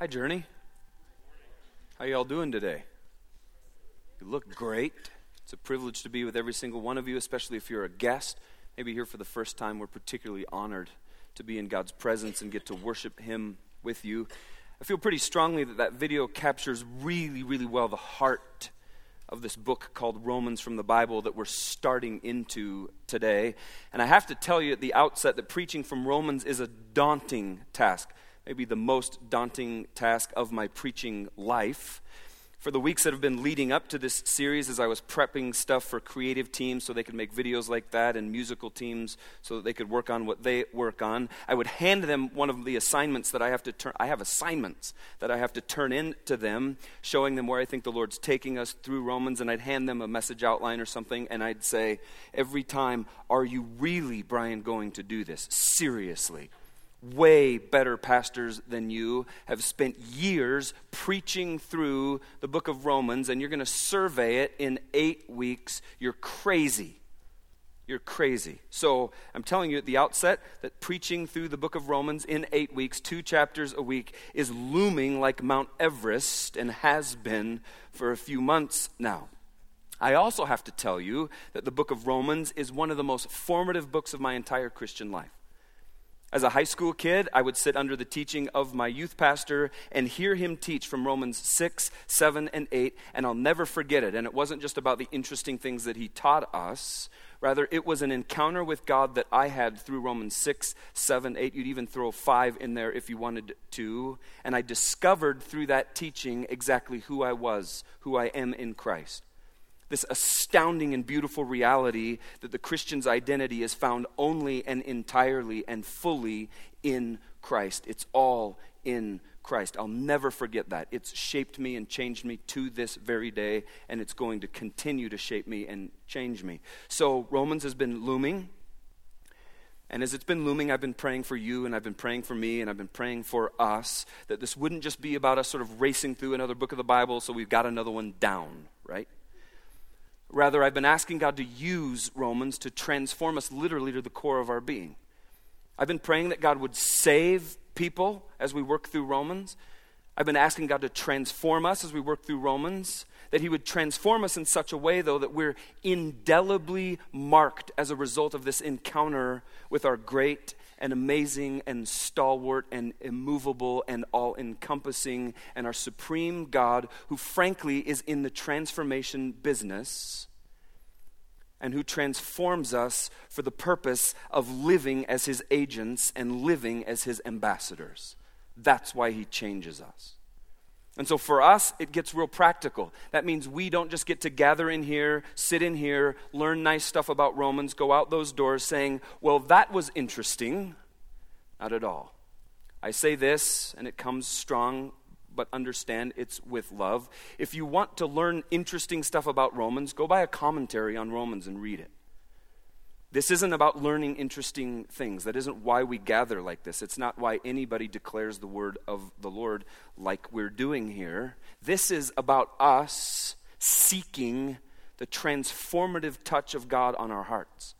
Hi, Journey. How y'all doing today? You look great. It's a privilege to be with every single one of you, especially if you're a guest, maybe here for the first time. We're particularly honored to be in God's presence and get to worship Him with you. I feel pretty strongly that that video captures really, really well the heart of this book called Romans from the Bible that we're starting into today. And I have to tell you at the outset that preaching from Romans is a daunting task maybe the most daunting task of my preaching life. For the weeks that have been leading up to this series, as I was prepping stuff for creative teams so they could make videos like that, and musical teams so that they could work on what they work on, I would hand them one of the assignments that I have to turn. I have assignments that I have to turn in to them, showing them where I think the Lord's taking us through Romans, and I'd hand them a message outline or something, and I'd say every time, "Are you really, Brian, going to do this seriously?" Way better pastors than you have spent years preaching through the book of Romans, and you're going to survey it in eight weeks. You're crazy. You're crazy. So I'm telling you at the outset that preaching through the book of Romans in eight weeks, two chapters a week, is looming like Mount Everest and has been for a few months now. I also have to tell you that the book of Romans is one of the most formative books of my entire Christian life. As a high school kid, I would sit under the teaching of my youth pastor and hear him teach from Romans 6, 7, and 8, and I'll never forget it. And it wasn't just about the interesting things that he taught us, rather, it was an encounter with God that I had through Romans 6, 7, 8. You'd even throw 5 in there if you wanted to. And I discovered through that teaching exactly who I was, who I am in Christ this astounding and beautiful reality that the Christian's identity is found only and entirely and fully in Christ. It's all in Christ. I'll never forget that. It's shaped me and changed me to this very day, and it's going to continue to shape me and change me. So, Romans has been looming. And as it's been looming, I've been praying for you, and I've been praying for me, and I've been praying for us that this wouldn't just be about us sort of racing through another book of the Bible so we've got another one down, right? Rather, I've been asking God to use Romans to transform us literally to the core of our being. I've been praying that God would save people as we work through Romans. I've been asking God to transform us as we work through Romans, that He would transform us in such a way, though, that we're indelibly marked as a result of this encounter with our great and amazing and stalwart and immovable and all encompassing and our supreme God, who frankly is in the transformation business and who transforms us for the purpose of living as his agents and living as his ambassadors. That's why he changes us. And so for us, it gets real practical. That means we don't just get to gather in here, sit in here, learn nice stuff about Romans, go out those doors saying, well, that was interesting. Not at all. I say this, and it comes strong, but understand it's with love. If you want to learn interesting stuff about Romans, go buy a commentary on Romans and read it. This isn't about learning interesting things. That isn't why we gather like this. It's not why anybody declares the word of the Lord like we're doing here. This is about us seeking the transformative touch of God on our hearts.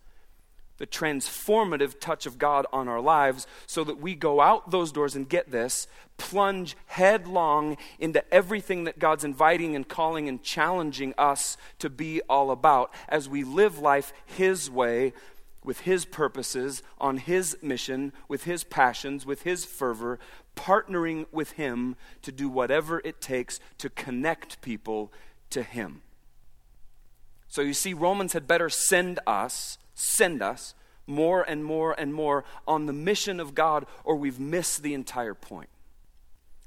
The transformative touch of God on our lives so that we go out those doors and get this, plunge headlong into everything that God's inviting and calling and challenging us to be all about as we live life His way, with His purposes, on His mission, with His passions, with His fervor, partnering with Him to do whatever it takes to connect people to Him. So you see, Romans had better send us, send us more and more and more on the mission of God, or we've missed the entire point.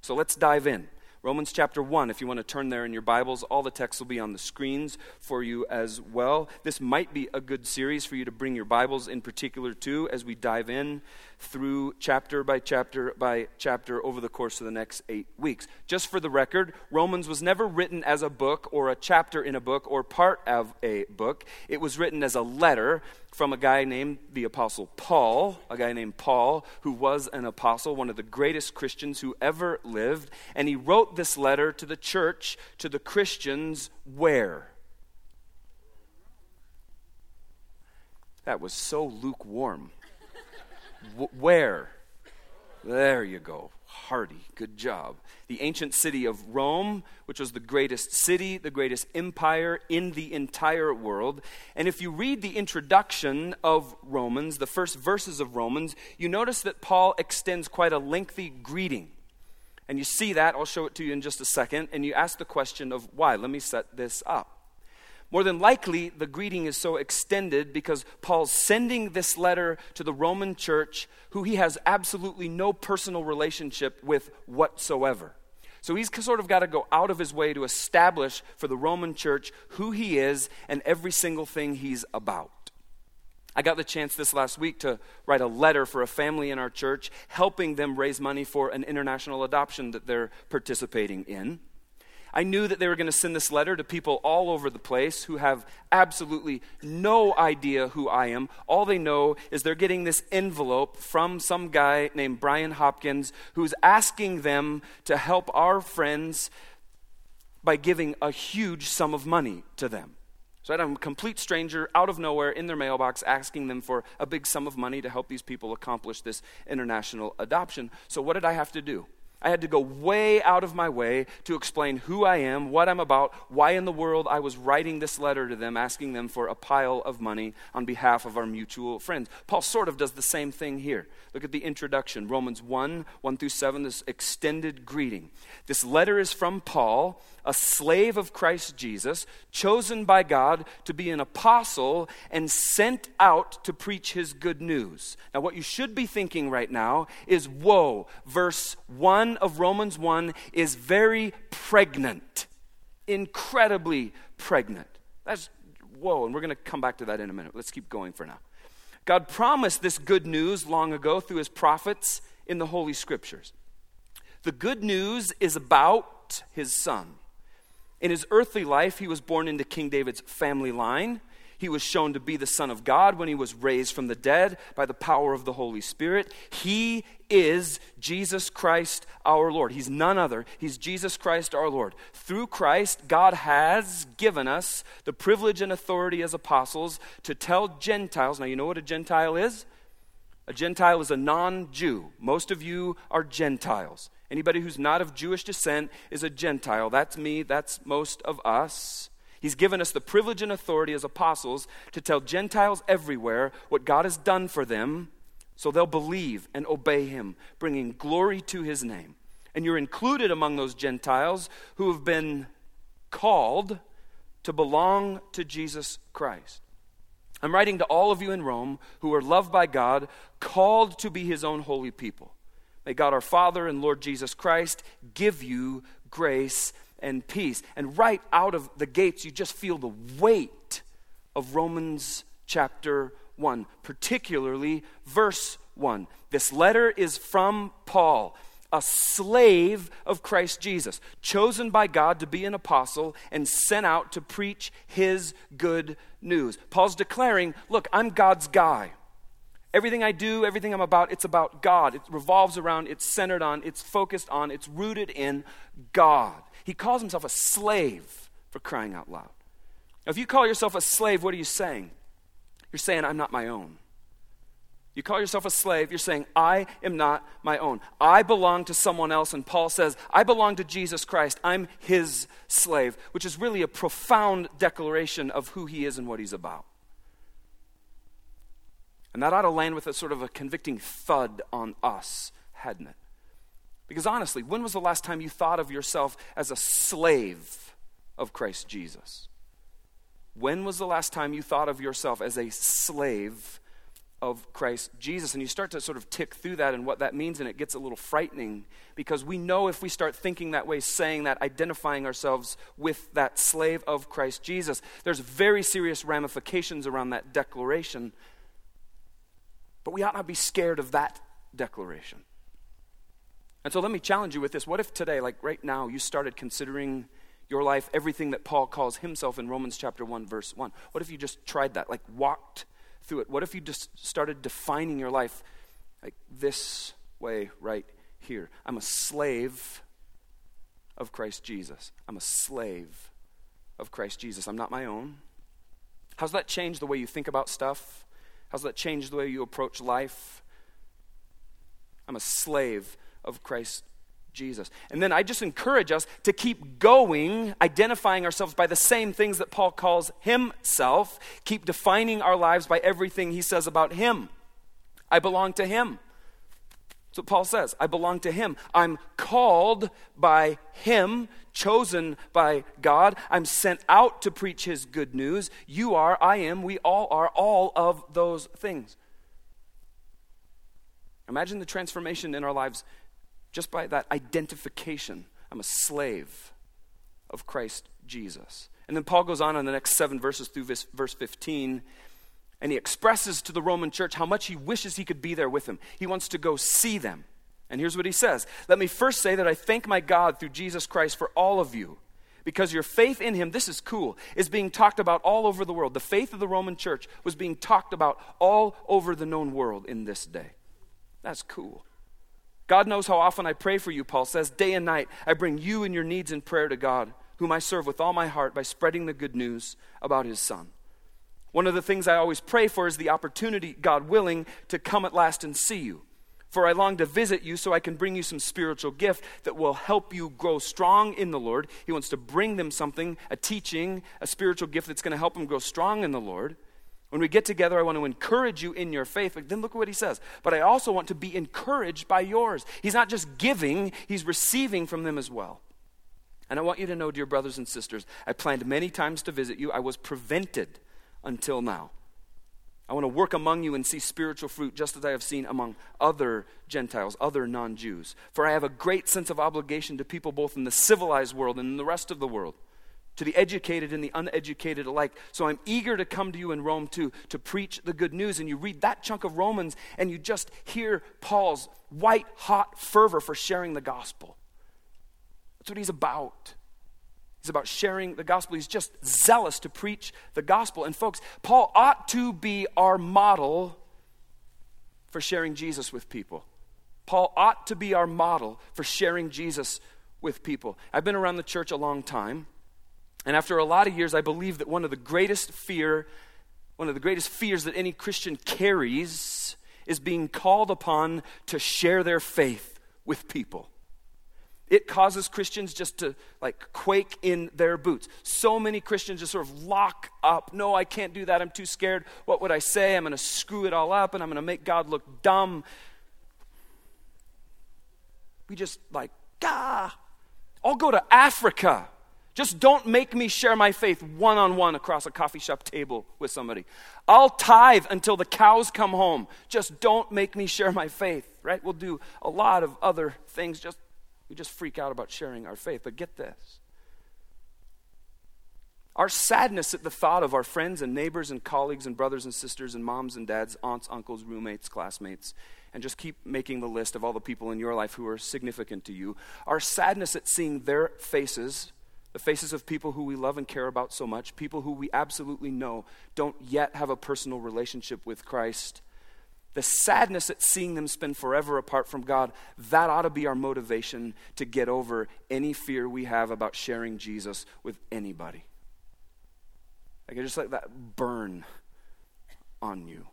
So let's dive in. Romans chapter 1, if you want to turn there in your Bibles, all the text will be on the screens for you as well. This might be a good series for you to bring your Bibles in particular to as we dive in through chapter by chapter by chapter over the course of the next eight weeks. Just for the record, Romans was never written as a book or a chapter in a book or part of a book. It was written as a letter from a guy named the Apostle Paul, a guy named Paul, who was an apostle, one of the greatest Christians who ever lived. And he wrote this letter to the church, to the Christians, where? That was so lukewarm. W- where? There you go. Hardy. Good job. The ancient city of Rome, which was the greatest city, the greatest empire in the entire world. And if you read the introduction of Romans, the first verses of Romans, you notice that Paul extends quite a lengthy greeting. And you see that, I'll show it to you in just a second, and you ask the question of why. Let me set this up. More than likely, the greeting is so extended because Paul's sending this letter to the Roman church who he has absolutely no personal relationship with whatsoever. So he's sort of got to go out of his way to establish for the Roman church who he is and every single thing he's about. I got the chance this last week to write a letter for a family in our church, helping them raise money for an international adoption that they're participating in. I knew that they were going to send this letter to people all over the place who have absolutely no idea who I am. All they know is they're getting this envelope from some guy named Brian Hopkins who's asking them to help our friends by giving a huge sum of money to them. So I had a complete stranger out of nowhere in their mailbox asking them for a big sum of money to help these people accomplish this international adoption. So what did I have to do? I had to go way out of my way to explain who I am, what I'm about, why in the world I was writing this letter to them, asking them for a pile of money on behalf of our mutual friends. Paul sort of does the same thing here. Look at the introduction Romans 1 1 through 7, this extended greeting. This letter is from Paul, a slave of Christ Jesus, chosen by God to be an apostle and sent out to preach his good news. Now, what you should be thinking right now is whoa, verse 1 of Romans 1 is very pregnant, incredibly pregnant. That's whoa, and we're going to come back to that in a minute. Let's keep going for now. God promised this good news long ago through his prophets in the Holy Scriptures. The good news is about his son. In his earthly life, he was born into King David's family line. He was shown to be the Son of God when he was raised from the dead by the power of the Holy Spirit. He is Jesus Christ our Lord. He's none other. He's Jesus Christ our Lord. Through Christ, God has given us the privilege and authority as apostles to tell Gentiles. Now, you know what a Gentile is? A Gentile is a non Jew. Most of you are Gentiles. Anybody who's not of Jewish descent is a Gentile. That's me, that's most of us. He's given us the privilege and authority as apostles to tell Gentiles everywhere what God has done for them so they'll believe and obey Him, bringing glory to His name. And you're included among those Gentiles who have been called to belong to Jesus Christ. I'm writing to all of you in Rome who are loved by God, called to be His own holy people. May God our Father and Lord Jesus Christ give you grace and peace. And right out of the gates, you just feel the weight of Romans chapter 1, particularly verse 1. This letter is from Paul, a slave of Christ Jesus, chosen by God to be an apostle and sent out to preach his good news. Paul's declaring, Look, I'm God's guy. Everything I do, everything I'm about, it's about God. It revolves around, it's centered on, it's focused on, it's rooted in God. He calls himself a slave for crying out loud. Now, if you call yourself a slave, what are you saying? You're saying, I'm not my own. You call yourself a slave, you're saying, I am not my own. I belong to someone else. And Paul says, I belong to Jesus Christ. I'm his slave, which is really a profound declaration of who he is and what he's about. And that ought to land with a sort of a convicting thud on us, hadn't it? Because honestly, when was the last time you thought of yourself as a slave of Christ Jesus? When was the last time you thought of yourself as a slave of Christ Jesus? And you start to sort of tick through that and what that means, and it gets a little frightening because we know if we start thinking that way, saying that, identifying ourselves with that slave of Christ Jesus, there's very serious ramifications around that declaration but we ought not be scared of that declaration. And so let me challenge you with this. What if today, like right now, you started considering your life everything that Paul calls himself in Romans chapter 1, verse 1? What if you just tried that, like walked through it? What if you just started defining your life like this way right here? I'm a slave of Christ Jesus. I'm a slave of Christ Jesus. I'm not my own. How's that change the way you think about stuff? How's that changed the way you approach life? I'm a slave of Christ Jesus. And then I just encourage us to keep going, identifying ourselves by the same things that Paul calls himself, keep defining our lives by everything he says about him. I belong to him. That's what Paul says. I belong to him. I'm called by him, chosen by God. I'm sent out to preach his good news. You are, I am, we all are, all of those things. Imagine the transformation in our lives just by that identification. I'm a slave of Christ Jesus. And then Paul goes on in the next seven verses through verse 15, and he expresses to the Roman church how much he wishes he could be there with them. He wants to go see them. And here's what he says Let me first say that I thank my God through Jesus Christ for all of you, because your faith in him, this is cool, is being talked about all over the world. The faith of the Roman church was being talked about all over the known world in this day. That's cool. God knows how often I pray for you, Paul says. Day and night, I bring you and your needs in prayer to God, whom I serve with all my heart by spreading the good news about his Son. One of the things I always pray for is the opportunity, God willing, to come at last and see you. For I long to visit you so I can bring you some spiritual gift that will help you grow strong in the Lord. He wants to bring them something, a teaching, a spiritual gift that's going to help them grow strong in the Lord. When we get together, I want to encourage you in your faith. But then look at what he says. But I also want to be encouraged by yours. He's not just giving, he's receiving from them as well. And I want you to know, dear brothers and sisters, I planned many times to visit you. I was prevented until now. I want to work among you and see spiritual fruit just as I have seen among other Gentiles, other non Jews. For I have a great sense of obligation to people both in the civilized world and in the rest of the world to the educated and the uneducated alike. So I'm eager to come to you in Rome too, to preach the good news. And you read that chunk of Romans and you just hear Paul's white hot fervor for sharing the gospel. That's what he's about. He's about sharing the gospel. He's just zealous to preach the gospel. And folks, Paul ought to be our model for sharing Jesus with people. Paul ought to be our model for sharing Jesus with people. I've been around the church a long time. And after a lot of years, I believe that one of the greatest fear, one of the greatest fears that any Christian carries is being called upon to share their faith with people. It causes Christians just to like quake in their boots. So many Christians just sort of lock up. No, I can't do that. I'm too scared. What would I say? I'm going to screw it all up and I'm going to make God look dumb. We just like, ah, I'll go to Africa. Just don't make me share my faith one on one across a coffee shop table with somebody. I'll tithe until the cows come home. Just don't make me share my faith, right? We'll do a lot of other things. Just we just freak out about sharing our faith. But get this. Our sadness at the thought of our friends and neighbors and colleagues and brothers and sisters and moms and dads, aunts, uncles, roommates, classmates, and just keep making the list of all the people in your life who are significant to you. Our sadness at seeing their faces the faces of people who we love and care about so much, people who we absolutely know don't yet have a personal relationship with Christ. The sadness at seeing them spend forever apart from God, that ought to be our motivation to get over any fear we have about sharing Jesus with anybody. I can just let that burn on you.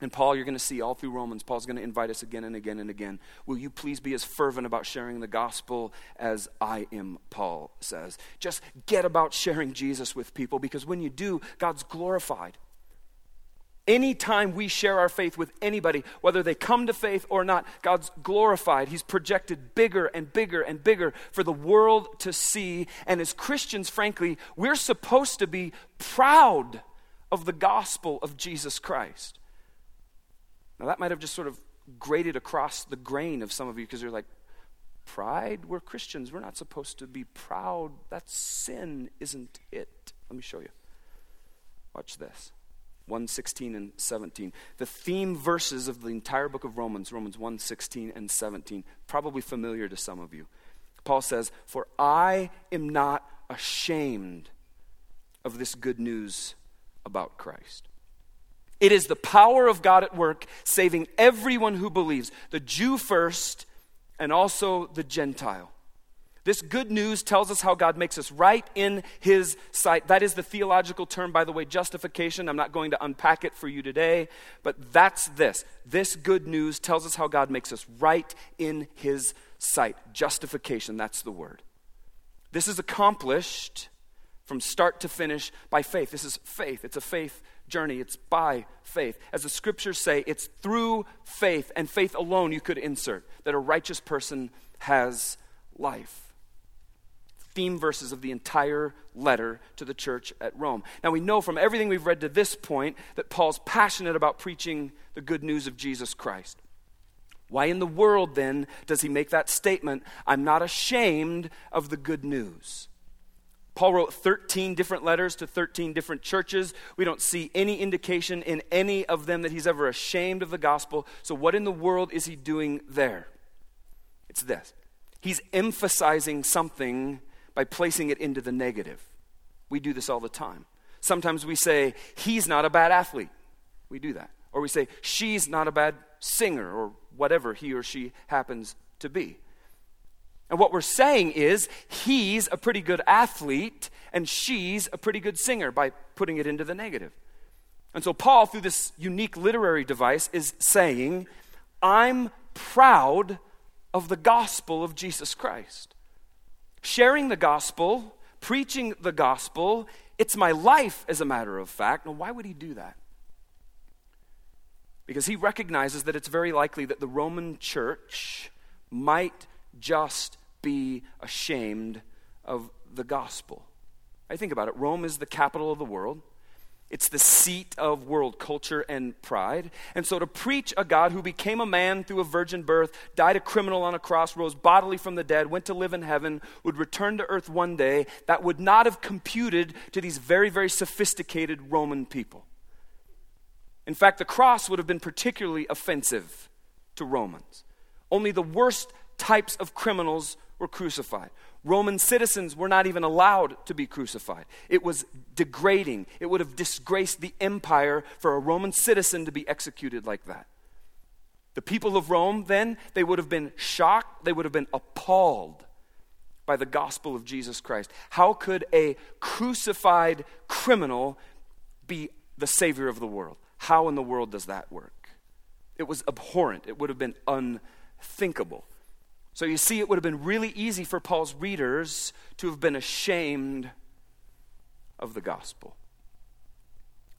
And Paul, you're going to see all through Romans, Paul's going to invite us again and again and again. Will you please be as fervent about sharing the gospel as I am, Paul says. Just get about sharing Jesus with people because when you do, God's glorified. Anytime we share our faith with anybody, whether they come to faith or not, God's glorified. He's projected bigger and bigger and bigger for the world to see. And as Christians, frankly, we're supposed to be proud of the gospel of Jesus Christ. Now, that might have just sort of grated across the grain of some of you because you're like, pride? We're Christians. We're not supposed to be proud. That's sin, isn't it? Let me show you. Watch this. 116 and 17. The theme verses of the entire book of Romans, Romans 1 16 and 17, probably familiar to some of you. Paul says, For I am not ashamed of this good news about Christ. It is the power of God at work, saving everyone who believes, the Jew first, and also the Gentile. This good news tells us how God makes us right in His sight. That is the theological term, by the way, justification. I'm not going to unpack it for you today, but that's this. This good news tells us how God makes us right in His sight. Justification, that's the word. This is accomplished from start to finish by faith. This is faith. It's a faith journey. It's by faith. As the scriptures say, it's through faith and faith alone you could insert that a righteous person has life theme verses of the entire letter to the church at Rome. Now, we know from everything we've read to this point that Paul's passionate about preaching the good news of Jesus Christ. Why in the world, then, does he make that statement, I'm not ashamed of the good news? Paul wrote 13 different letters to 13 different churches. We don't see any indication in any of them that he's ever ashamed of the gospel. So, what in the world is he doing there? It's this he's emphasizing something by placing it into the negative. We do this all the time. Sometimes we say, he's not a bad athlete. We do that. Or we say, she's not a bad singer, or whatever he or she happens to be. And what we're saying is, he's a pretty good athlete, and she's a pretty good singer by putting it into the negative. And so, Paul, through this unique literary device, is saying, I'm proud of the gospel of Jesus Christ sharing the gospel, preaching the gospel. It's my life, as a matter of fact. Now, why would he do that? Because he recognizes that it's very likely that the Roman church might just be ashamed of the gospel. I think about it. Rome is the capital of the world. It's the seat of world culture and pride. And so to preach a God who became a man through a virgin birth, died a criminal on a cross, rose bodily from the dead, went to live in heaven, would return to earth one day, that would not have computed to these very, very sophisticated Roman people. In fact, the cross would have been particularly offensive to Romans. Only the worst types of criminals were crucified. Roman citizens were not even allowed to be crucified. It was degrading. It would have disgraced the empire for a Roman citizen to be executed like that. The people of Rome then, they would have been shocked, they would have been appalled by the gospel of Jesus Christ. How could a crucified criminal be the savior of the world? How in the world does that work? It was abhorrent. It would have been unthinkable. So you see, it would have been really easy for Paul's readers to have been ashamed of the gospel.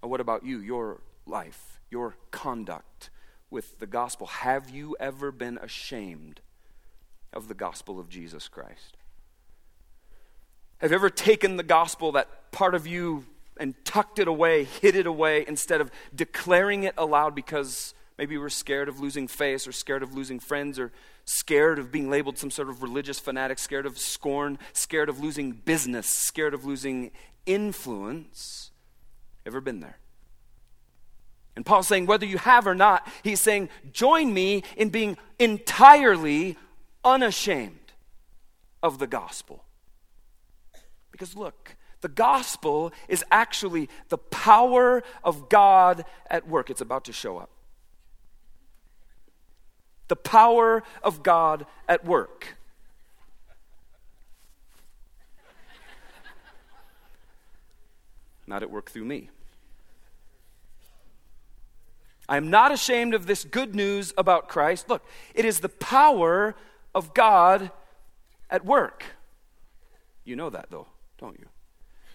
Or what about you, your life, your conduct with the gospel? Have you ever been ashamed of the gospel of Jesus Christ? Have you ever taken the gospel, that part of you, and tucked it away, hid it away, instead of declaring it aloud because maybe we're scared of losing face or scared of losing friends or scared of being labeled some sort of religious fanatic, scared of scorn, scared of losing business, scared of losing influence. Ever been there? And Paul's saying, whether you have or not, he's saying, join me in being entirely unashamed of the gospel. Because look, the gospel is actually the power of God at work. It's about to show up the power of God at work. Not at work through me. I am not ashamed of this good news about Christ. Look, it is the power of God at work. You know that, though, don't you?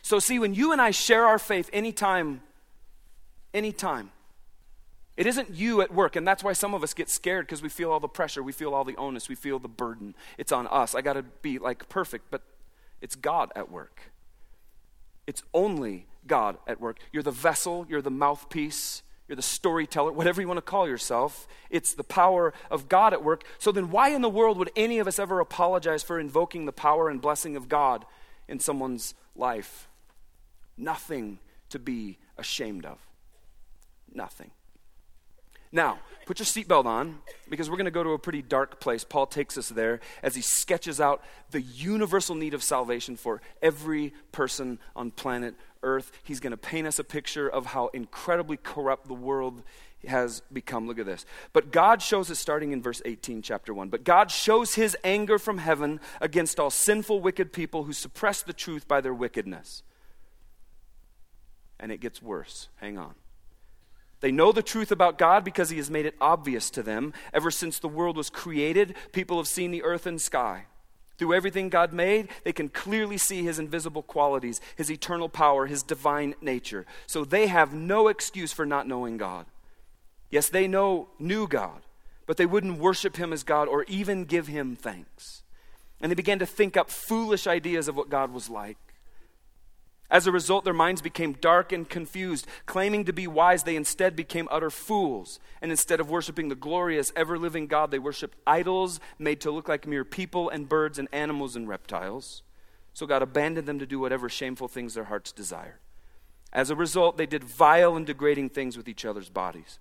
So, see, when you and I share our faith anytime, anytime, it isn't you at work, and that's why some of us get scared because we feel all the pressure, we feel all the onus, we feel the burden. It's on us. I got to be like perfect, but it's God at work. It's only God at work. You're the vessel, you're the mouthpiece, you're the storyteller, whatever you want to call yourself. It's the power of God at work. So then, why in the world would any of us ever apologize for invoking the power and blessing of God in someone's life? Nothing to be ashamed of. Nothing. Now, put your seatbelt on because we're going to go to a pretty dark place. Paul takes us there as he sketches out the universal need of salvation for every person on planet Earth. He's going to paint us a picture of how incredibly corrupt the world has become. Look at this. But God shows us, starting in verse 18, chapter 1, but God shows his anger from heaven against all sinful, wicked people who suppress the truth by their wickedness. And it gets worse. Hang on. They know the truth about God because He has made it obvious to them. Ever since the world was created, people have seen the earth and sky. Through everything God made, they can clearly see His invisible qualities, His eternal power, His divine nature. So they have no excuse for not knowing God. Yes, they know, knew God, but they wouldn't worship Him as God or even give Him thanks. And they began to think up foolish ideas of what God was like. As a result, their minds became dark and confused. Claiming to be wise, they instead became utter fools. And instead of worshiping the glorious, ever living God, they worshiped idols made to look like mere people and birds and animals and reptiles. So God abandoned them to do whatever shameful things their hearts desired. As a result, they did vile and degrading things with each other's bodies.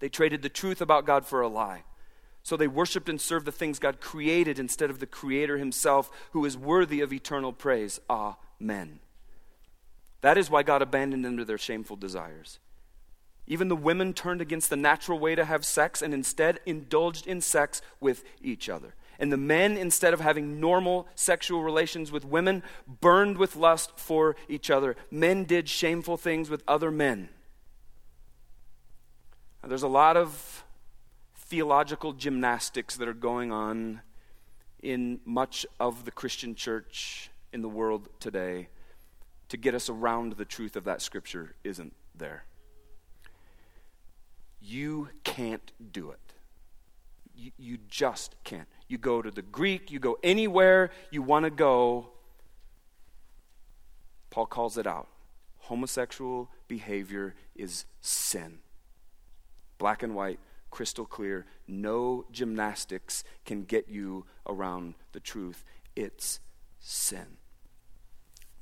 They traded the truth about God for a lie. So they worshiped and served the things God created instead of the Creator Himself, who is worthy of eternal praise. Amen. That is why God abandoned them to their shameful desires. Even the women turned against the natural way to have sex and instead indulged in sex with each other. And the men, instead of having normal sexual relations with women, burned with lust for each other. Men did shameful things with other men. Now, there's a lot of theological gymnastics that are going on in much of the Christian church in the world today to get us around the truth of that scripture isn't there. You can't do it. You, you just can't. You go to the Greek, you go anywhere you want to go. Paul calls it out. Homosexual behavior is sin. Black and white, crystal clear. No gymnastics can get you around the truth. It's sin.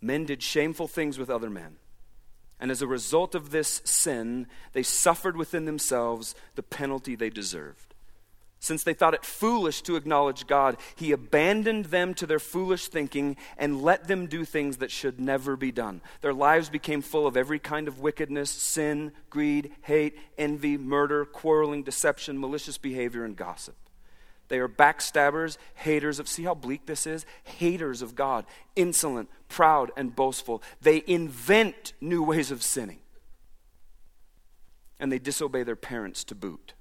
Men did shameful things with other men. And as a result of this sin, they suffered within themselves the penalty they deserved. Since they thought it foolish to acknowledge God, He abandoned them to their foolish thinking and let them do things that should never be done. Their lives became full of every kind of wickedness, sin, greed, hate, envy, murder, quarreling, deception, malicious behavior, and gossip. They are backstabbers, haters of, see how bleak this is? Haters of God, insolent, proud, and boastful. They invent new ways of sinning. And they disobey their parents to boot.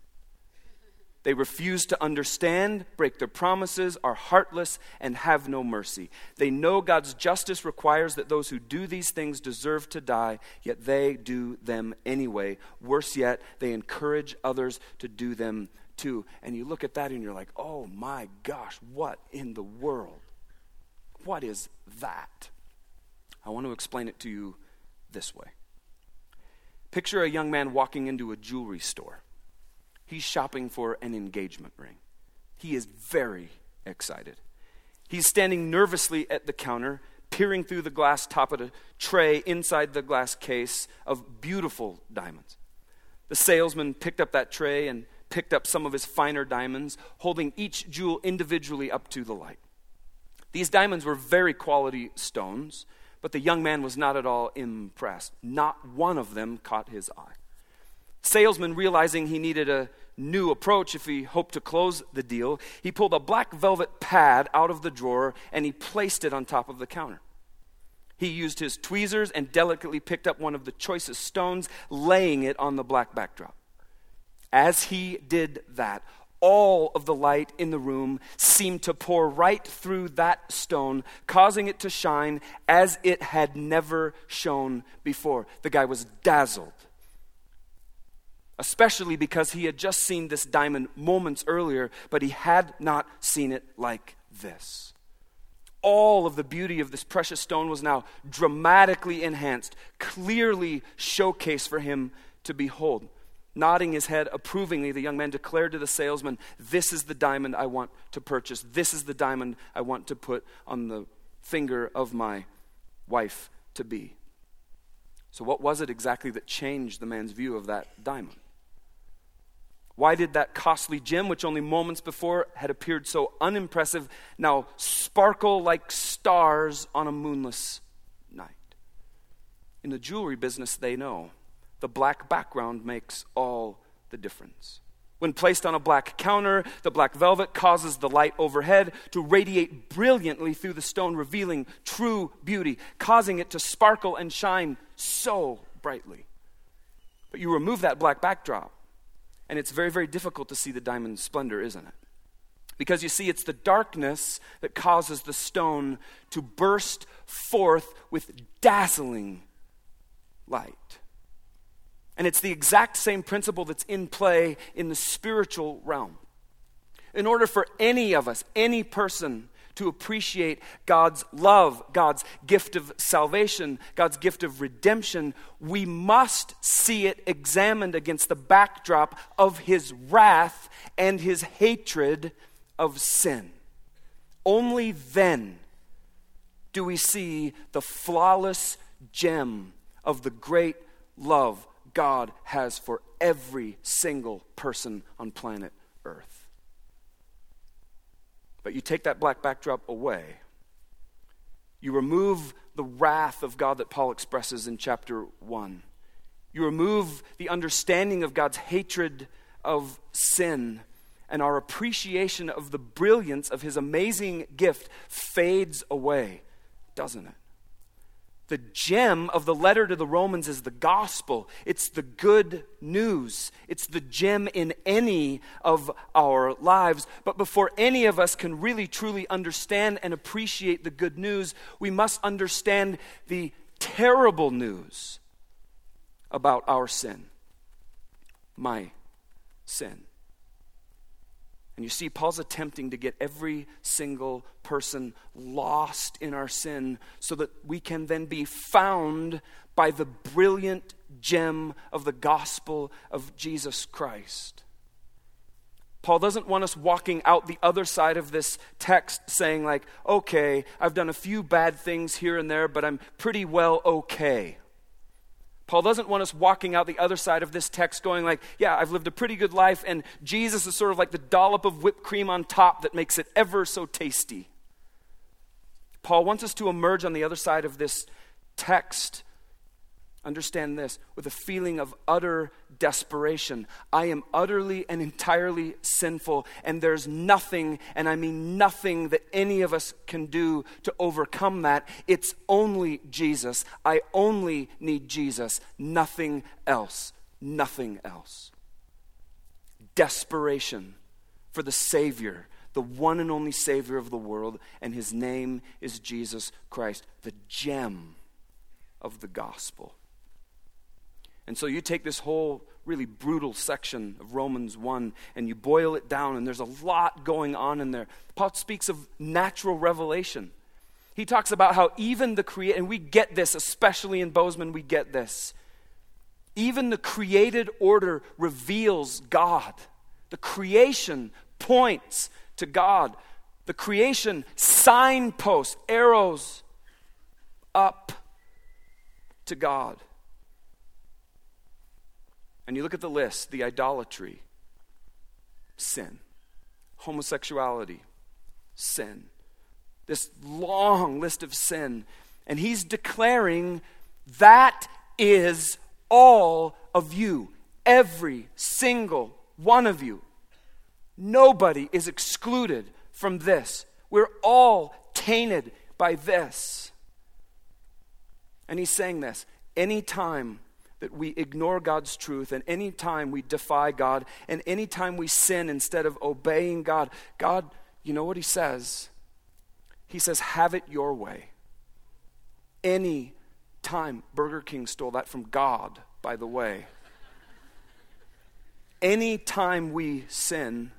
They refuse to understand, break their promises, are heartless, and have no mercy. They know God's justice requires that those who do these things deserve to die, yet they do them anyway. Worse yet, they encourage others to do them And you look at that and you're like, oh my gosh, what in the world? What is that? I want to explain it to you this way. Picture a young man walking into a jewelry store. He's shopping for an engagement ring. He is very excited. He's standing nervously at the counter, peering through the glass top of a tray inside the glass case of beautiful diamonds. The salesman picked up that tray and picked up some of his finer diamonds, holding each jewel individually up to the light. These diamonds were very quality stones, but the young man was not at all impressed. Not one of them caught his eye. Salesman, realizing he needed a new approach if he hoped to close the deal, he pulled a black velvet pad out of the drawer and he placed it on top of the counter. He used his tweezers and delicately picked up one of the choicest stones, laying it on the black backdrop. As he did that, all of the light in the room seemed to pour right through that stone, causing it to shine as it had never shone before. The guy was dazzled, especially because he had just seen this diamond moments earlier, but he had not seen it like this. All of the beauty of this precious stone was now dramatically enhanced, clearly showcased for him to behold. Nodding his head approvingly, the young man declared to the salesman, This is the diamond I want to purchase. This is the diamond I want to put on the finger of my wife to be. So, what was it exactly that changed the man's view of that diamond? Why did that costly gem, which only moments before had appeared so unimpressive, now sparkle like stars on a moonless night? In the jewelry business, they know the black background makes all the difference. When placed on a black counter, the black velvet causes the light overhead to radiate brilliantly through the stone, revealing true beauty, causing it to sparkle and shine so brightly. But you remove that black backdrop, and it's very, very difficult to see the diamond splendor, isn't it? Because you see, it's the darkness that causes the stone to burst forth with dazzling light. And it's the exact same principle that's in play in the spiritual realm. In order for any of us, any person, to appreciate God's love, God's gift of salvation, God's gift of redemption, we must see it examined against the backdrop of His wrath and His hatred of sin. Only then do we see the flawless gem of the great love God has for every single person on planet Earth. But you take that black backdrop away, you remove the wrath of God that Paul expresses in chapter 1. You remove the understanding of God's hatred of sin, and our appreciation of the brilliance of his amazing gift fades away, doesn't it? The gem of the letter to the Romans is the gospel. It's the good news. It's the gem in any of our lives. But before any of us can really truly understand and appreciate the good news, we must understand the terrible news about our sin. My sin. And you see, Paul's attempting to get every single person lost in our sin so that we can then be found by the brilliant gem of the gospel of Jesus Christ. Paul doesn't want us walking out the other side of this text saying, like, okay, I've done a few bad things here and there, but I'm pretty well okay. Paul doesn't want us walking out the other side of this text going like, yeah, I've lived a pretty good life, and Jesus is sort of like the dollop of whipped cream on top that makes it ever so tasty. Paul wants us to emerge on the other side of this text Understand this with a feeling of utter desperation. I am utterly and entirely sinful, and there's nothing, and I mean nothing, that any of us can do to overcome that. It's only Jesus. I only need Jesus, nothing else. Nothing else. Desperation for the Savior, the one and only Savior of the world, and his name is Jesus Christ, the gem of the gospel. And so you take this whole really brutal section of Romans 1 and you boil it down, and there's a lot going on in there. Paul speaks of natural revelation. He talks about how even the create, and we get this, especially in Bozeman, we get this. Even the created order reveals God. The creation points to God. The creation signposts, arrows up to God. And you look at the list the idolatry, sin, homosexuality, sin. This long list of sin. And he's declaring that is all of you, every single one of you. Nobody is excluded from this. We're all tainted by this. And he's saying this anytime that we ignore God's truth, and anytime we defy God, and anytime we sin instead of obeying God, God, you know what He says? He says, Have it your way. Any time, Burger King stole that from God, by the way. any time we sin,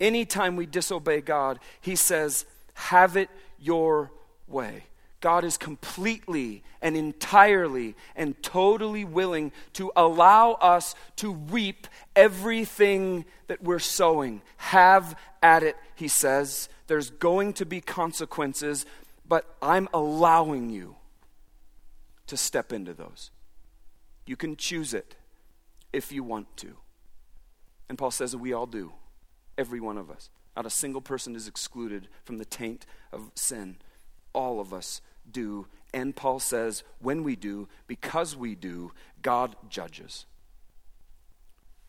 any time we disobey God, He says, Have it your way. God is completely and entirely and totally willing to allow us to reap everything that we're sowing. Have at it, he says. There's going to be consequences, but I'm allowing you to step into those. You can choose it if you want to. And Paul says that we all do, every one of us. Not a single person is excluded from the taint of sin. All of us do And Paul says, when we do, because we do, God judges.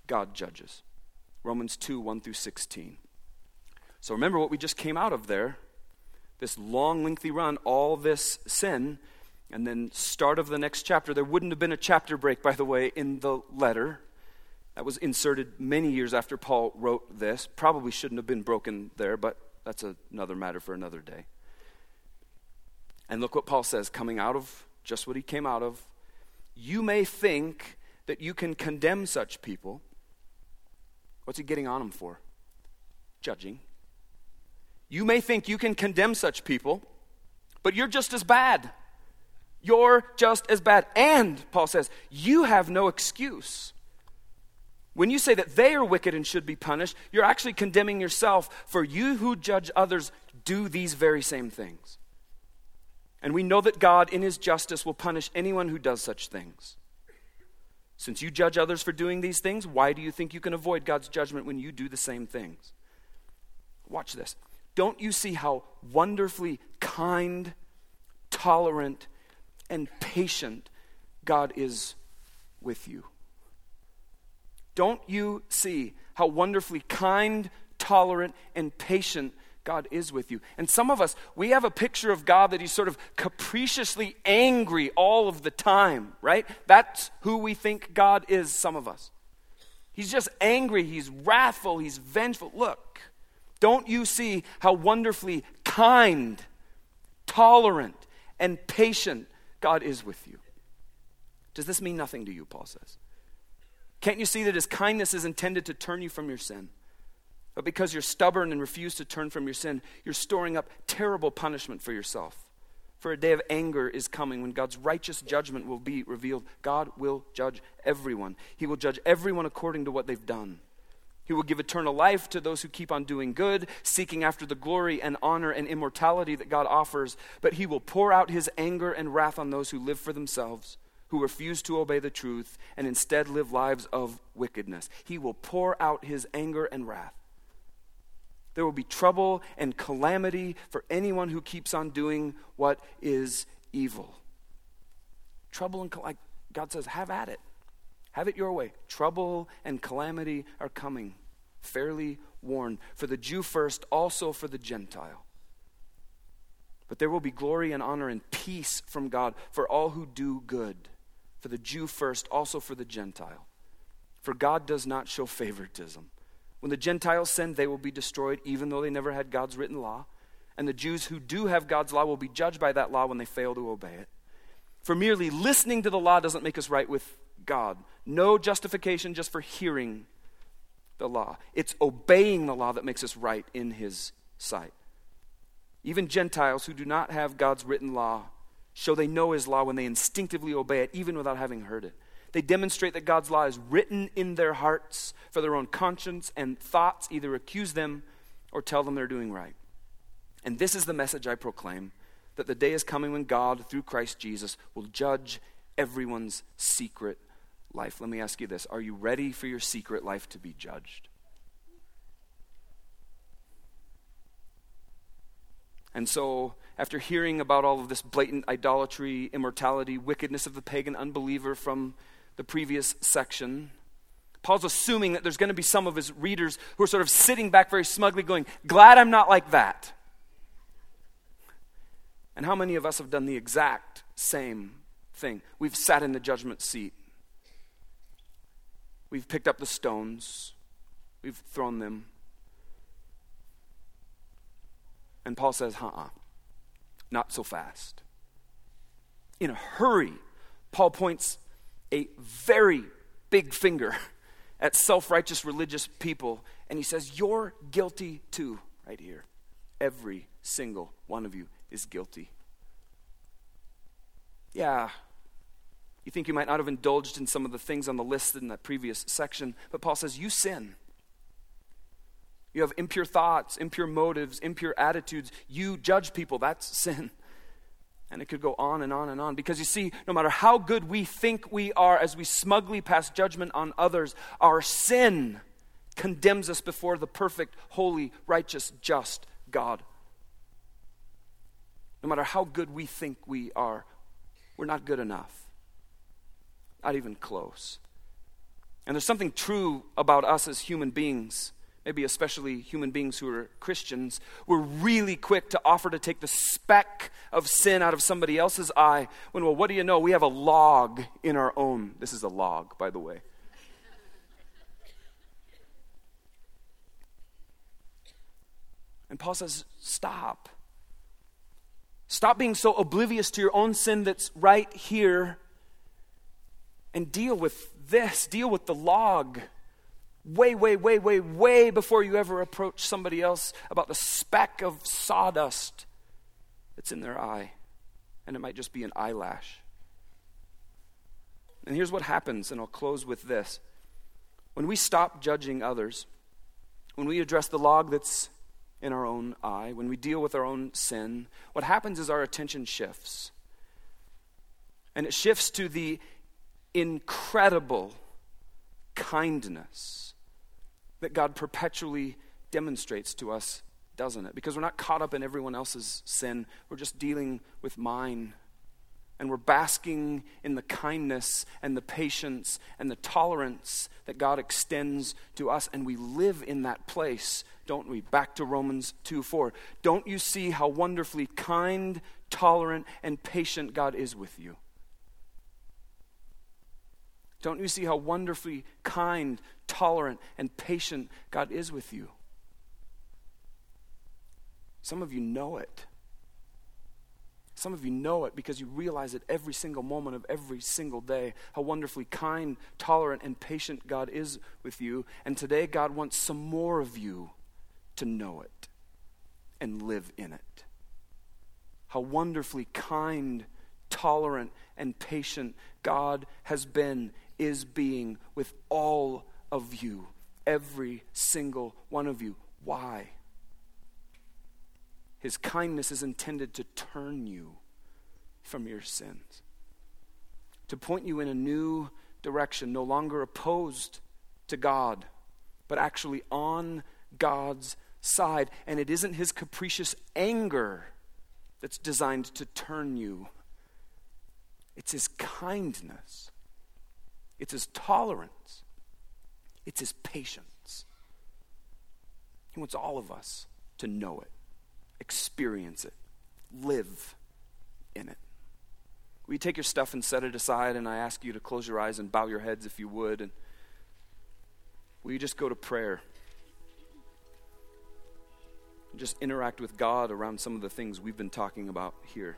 God judges. Romans 2 1 through 16. So remember what we just came out of there this long, lengthy run, all this sin, and then start of the next chapter. There wouldn't have been a chapter break, by the way, in the letter. That was inserted many years after Paul wrote this. Probably shouldn't have been broken there, but that's another matter for another day. And look what Paul says coming out of just what he came out of. You may think that you can condemn such people. What's he getting on them for? Judging. You may think you can condemn such people, but you're just as bad. You're just as bad. And, Paul says, you have no excuse. When you say that they are wicked and should be punished, you're actually condemning yourself, for you who judge others do these very same things. And we know that God, in his justice, will punish anyone who does such things. Since you judge others for doing these things, why do you think you can avoid God's judgment when you do the same things? Watch this. Don't you see how wonderfully kind, tolerant, and patient God is with you? Don't you see how wonderfully kind, tolerant, and patient God is with you? And some of us, we have a picture of God that He's sort of capriciously angry all of the time, right? That's who we think God is, some of us. He's just angry, He's wrathful, He's vengeful. Look, don't you see how wonderfully kind, tolerant, and patient God is with you? Does this mean nothing to you, Paul says? Can't you see that his kindness is intended to turn you from your sin? But because you're stubborn and refuse to turn from your sin, you're storing up terrible punishment for yourself. For a day of anger is coming when God's righteous judgment will be revealed. God will judge everyone, He will judge everyone according to what they've done. He will give eternal life to those who keep on doing good, seeking after the glory and honor and immortality that God offers. But he will pour out his anger and wrath on those who live for themselves, who refuse to obey the truth, and instead live lives of wickedness. He will pour out his anger and wrath. There will be trouble and calamity for anyone who keeps on doing what is evil. Trouble and like God says, have at it. Have it your way. Trouble and calamity are coming. Fairly warned. For the Jew first, also for the Gentile. But there will be glory and honor and peace from God for all who do good. For the Jew first, also for the Gentile. For God does not show favoritism. When the Gentiles sin, they will be destroyed, even though they never had God's written law. And the Jews who do have God's law will be judged by that law when they fail to obey it. For merely listening to the law doesn't make us right with God. No justification just for hearing the law. It's obeying the law that makes us right in His sight. Even Gentiles who do not have God's written law show they know His law when they instinctively obey it, even without having heard it. They demonstrate that God's law is written in their hearts for their own conscience, and thoughts either accuse them or tell them they're doing right. And this is the message I proclaim that the day is coming when God, through Christ Jesus, will judge everyone's secret life. Let me ask you this Are you ready for your secret life to be judged? And so, after hearing about all of this blatant idolatry, immortality, wickedness of the pagan unbeliever from the previous section, Paul's assuming that there's going to be some of his readers who are sort of sitting back very smugly going, Glad I'm not like that. And how many of us have done the exact same thing? We've sat in the judgment seat We've picked up the stones, we've thrown them. And Paul says, uh uh, not so fast. In a hurry, Paul points a very big finger at self righteous religious people, and he says, You're guilty too, right here. Every single one of you is guilty. Yeah, you think you might not have indulged in some of the things on the list in that previous section, but Paul says, You sin. You have impure thoughts, impure motives, impure attitudes. You judge people. That's sin. And it could go on and on and on. Because you see, no matter how good we think we are as we smugly pass judgment on others, our sin condemns us before the perfect, holy, righteous, just God. No matter how good we think we are, we're not good enough. Not even close. And there's something true about us as human beings, maybe especially human beings who are Christians. We're really quick to offer to take the speck of sin out of somebody else's eye when, well, what do you know? We have a log in our own. This is a log, by the way. And Paul says, stop. Stop being so oblivious to your own sin that's right here and deal with this. Deal with the log way, way, way, way, way before you ever approach somebody else about the speck of sawdust that's in their eye. And it might just be an eyelash. And here's what happens, and I'll close with this. When we stop judging others, when we address the log that's in our own eye, when we deal with our own sin, what happens is our attention shifts. And it shifts to the incredible kindness that God perpetually demonstrates to us, doesn't it? Because we're not caught up in everyone else's sin, we're just dealing with mine. And we're basking in the kindness and the patience and the tolerance that God extends to us. And we live in that place, don't we? Back to Romans 2 4. Don't you see how wonderfully kind, tolerant, and patient God is with you? Don't you see how wonderfully kind, tolerant, and patient God is with you? Some of you know it. Some of you know it because you realize it every single moment of every single day how wonderfully kind, tolerant, and patient God is with you. And today, God wants some more of you to know it and live in it. How wonderfully kind, tolerant, and patient God has been, is being with all of you, every single one of you. Why? His kindness is intended to turn you from your sins, to point you in a new direction, no longer opposed to God, but actually on God's side. And it isn't His capricious anger that's designed to turn you, it's His kindness, it's His tolerance, it's His patience. He wants all of us to know it experience it, live in it. Will you take your stuff and set it aside? And I ask you to close your eyes and bow your heads if you would. And will you just go to prayer? Just interact with God around some of the things we've been talking about here.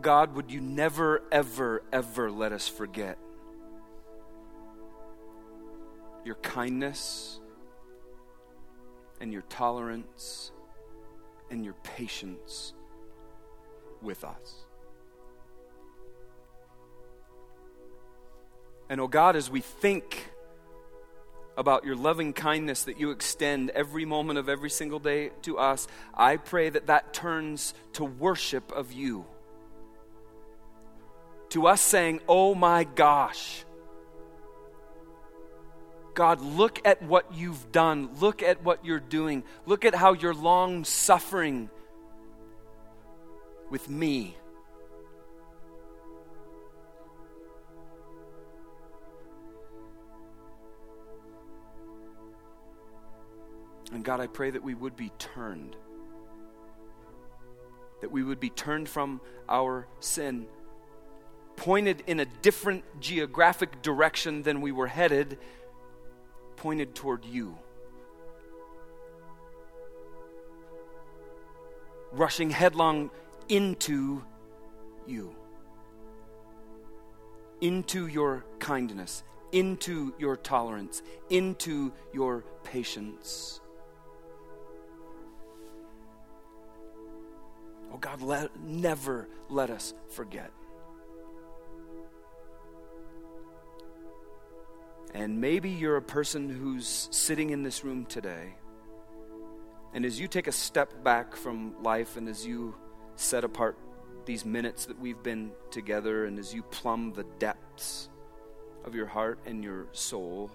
God, would you never, ever, ever let us forget your kindness and your tolerance and your patience with us. And oh God, as we think about your loving kindness that you extend every moment of every single day to us, I pray that that turns to worship of you to us saying, Oh my gosh. God, look at what you've done. Look at what you're doing. Look at how you're long suffering with me. And God, I pray that we would be turned, that we would be turned from our sin pointed in a different geographic direction than we were headed, pointed toward you. Rushing headlong into you, into your kindness, into your tolerance, into your patience. Oh God, let, never let us forget. And maybe you're a person who's sitting in this room today. And as you take a step back from life and as you set apart these minutes that we've been together and as you plumb the depths of your heart and your soul,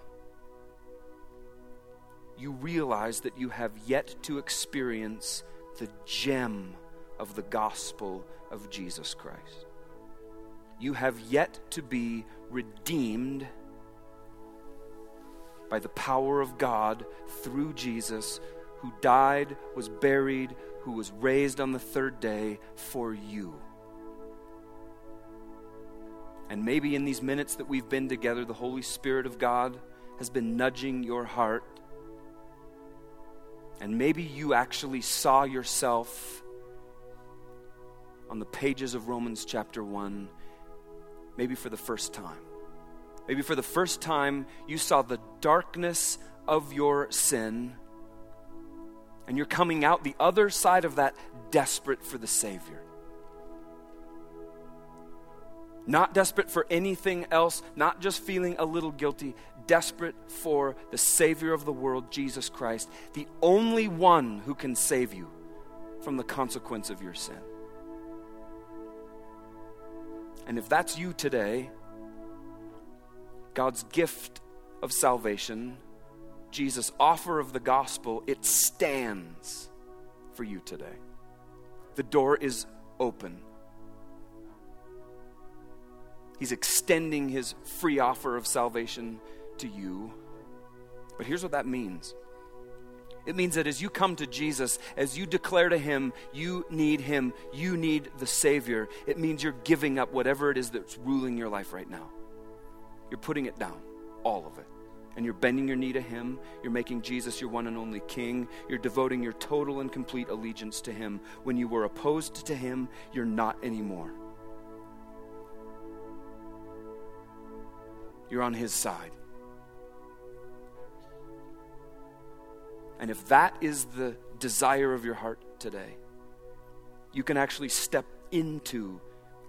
you realize that you have yet to experience the gem of the gospel of Jesus Christ. You have yet to be redeemed by the power of God through Jesus, who died, was buried, who was raised on the third day for you. And maybe in these minutes that we've been together, the Holy Spirit of God has been nudging your heart. And maybe you actually saw yourself on the pages of Romans chapter 1, maybe for the first time. Maybe for the first time, you saw the darkness of your sin, and you're coming out the other side of that desperate for the Savior. Not desperate for anything else, not just feeling a little guilty, desperate for the Savior of the world, Jesus Christ, the only one who can save you from the consequence of your sin. And if that's you today, God's gift of salvation, Jesus' offer of the gospel, it stands for you today. The door is open. He's extending his free offer of salvation to you. But here's what that means it means that as you come to Jesus, as you declare to Him, you need Him, you need the Savior, it means you're giving up whatever it is that's ruling your life right now. You're putting it down, all of it. And you're bending your knee to Him. You're making Jesus your one and only King. You're devoting your total and complete allegiance to Him. When you were opposed to Him, you're not anymore. You're on His side. And if that is the desire of your heart today, you can actually step into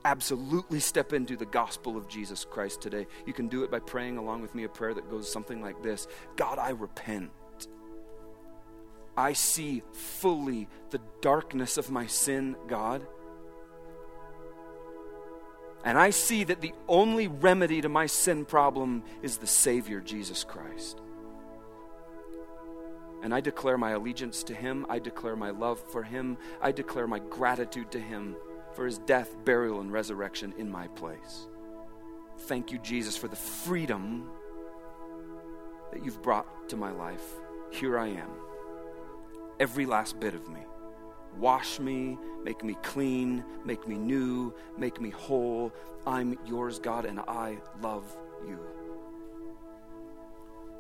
absolutely step into the gospel of Jesus Christ today. You can do it by praying along with me a prayer that goes something like this God, I repent. I see fully the darkness of my sin, God. And I see that the only remedy to my sin problem is the Savior, Jesus Christ. And I declare my allegiance to Him. I declare my love for Him. I declare my gratitude to Him for his death, burial, and resurrection in my place. Thank you, Jesus, for the freedom that you've brought to my life. Here I am, every last bit of me. Wash me, make me clean, make me new, make me whole. I'm yours, God, and I love you.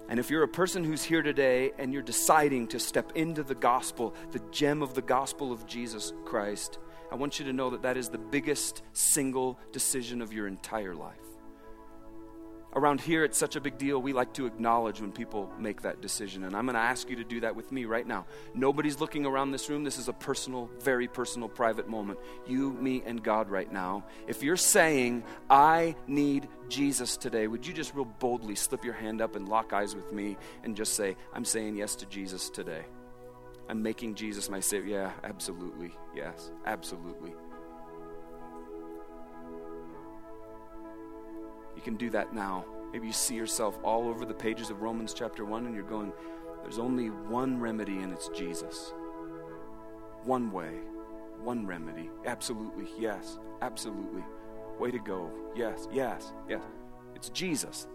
And if you're a person who's here today and you're deciding to step into the gospel, the gem of the gospel of Jesus Christ, I want you to know that that is the biggest single decision of your entire life. Around here, it's such a big deal. We like to acknowledge when people make that decision. And I'm going to ask you to do that with me right now. Nobody's looking around this room. This is a personal, very personal, private moment. You, me, and God right now. If you're saying, I need Jesus today, would you just real boldly slip your hand up and lock eyes with me and just say, I'm saying yes to Jesus today? I'm making Jesus my Savior. Yeah, absolutely. Yes, absolutely. You can do that now. Maybe you see yourself all over the pages of Romans chapter 1 and you're going, there's only one remedy and it's Jesus. One way, one remedy. Absolutely, yes, absolutely. Way to go. Yes, yes, yes. It's Jesus.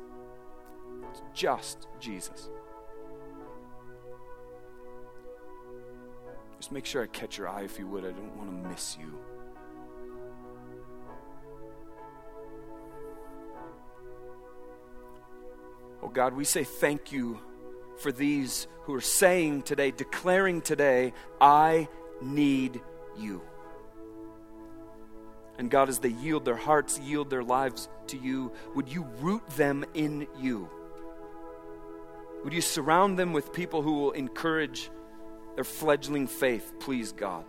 It's just Jesus. Just make sure I catch your eye if you would. I don't want to miss you. Oh God, we say thank you for these who are saying today, declaring today, I need you. And God, as they yield their hearts, yield their lives to you, would you root them in you? Would you surround them with people who will encourage their fledgling faith please God.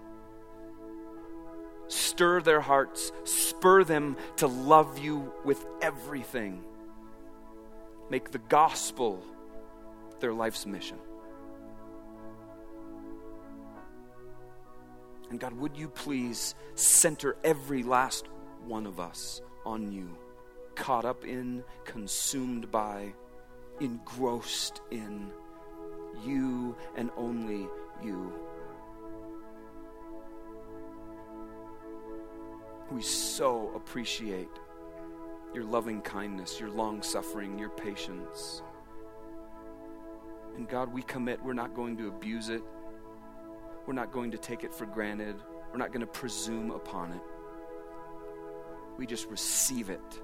stir their hearts, spur them to love you with everything. Make the gospel their life's mission. And God, would you please center every last one of us on you, caught up in, consumed by, engrossed in you and only you. We so appreciate your loving kindness, your long suffering, your patience. And God, we commit we're not going to abuse it. We're not going to take it for granted. We're not going to presume upon it. We just receive it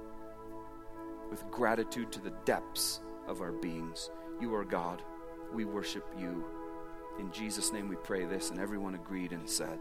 with gratitude to the depths of our beings. You are God. We worship you. In Jesus' name we pray this, and everyone agreed and said,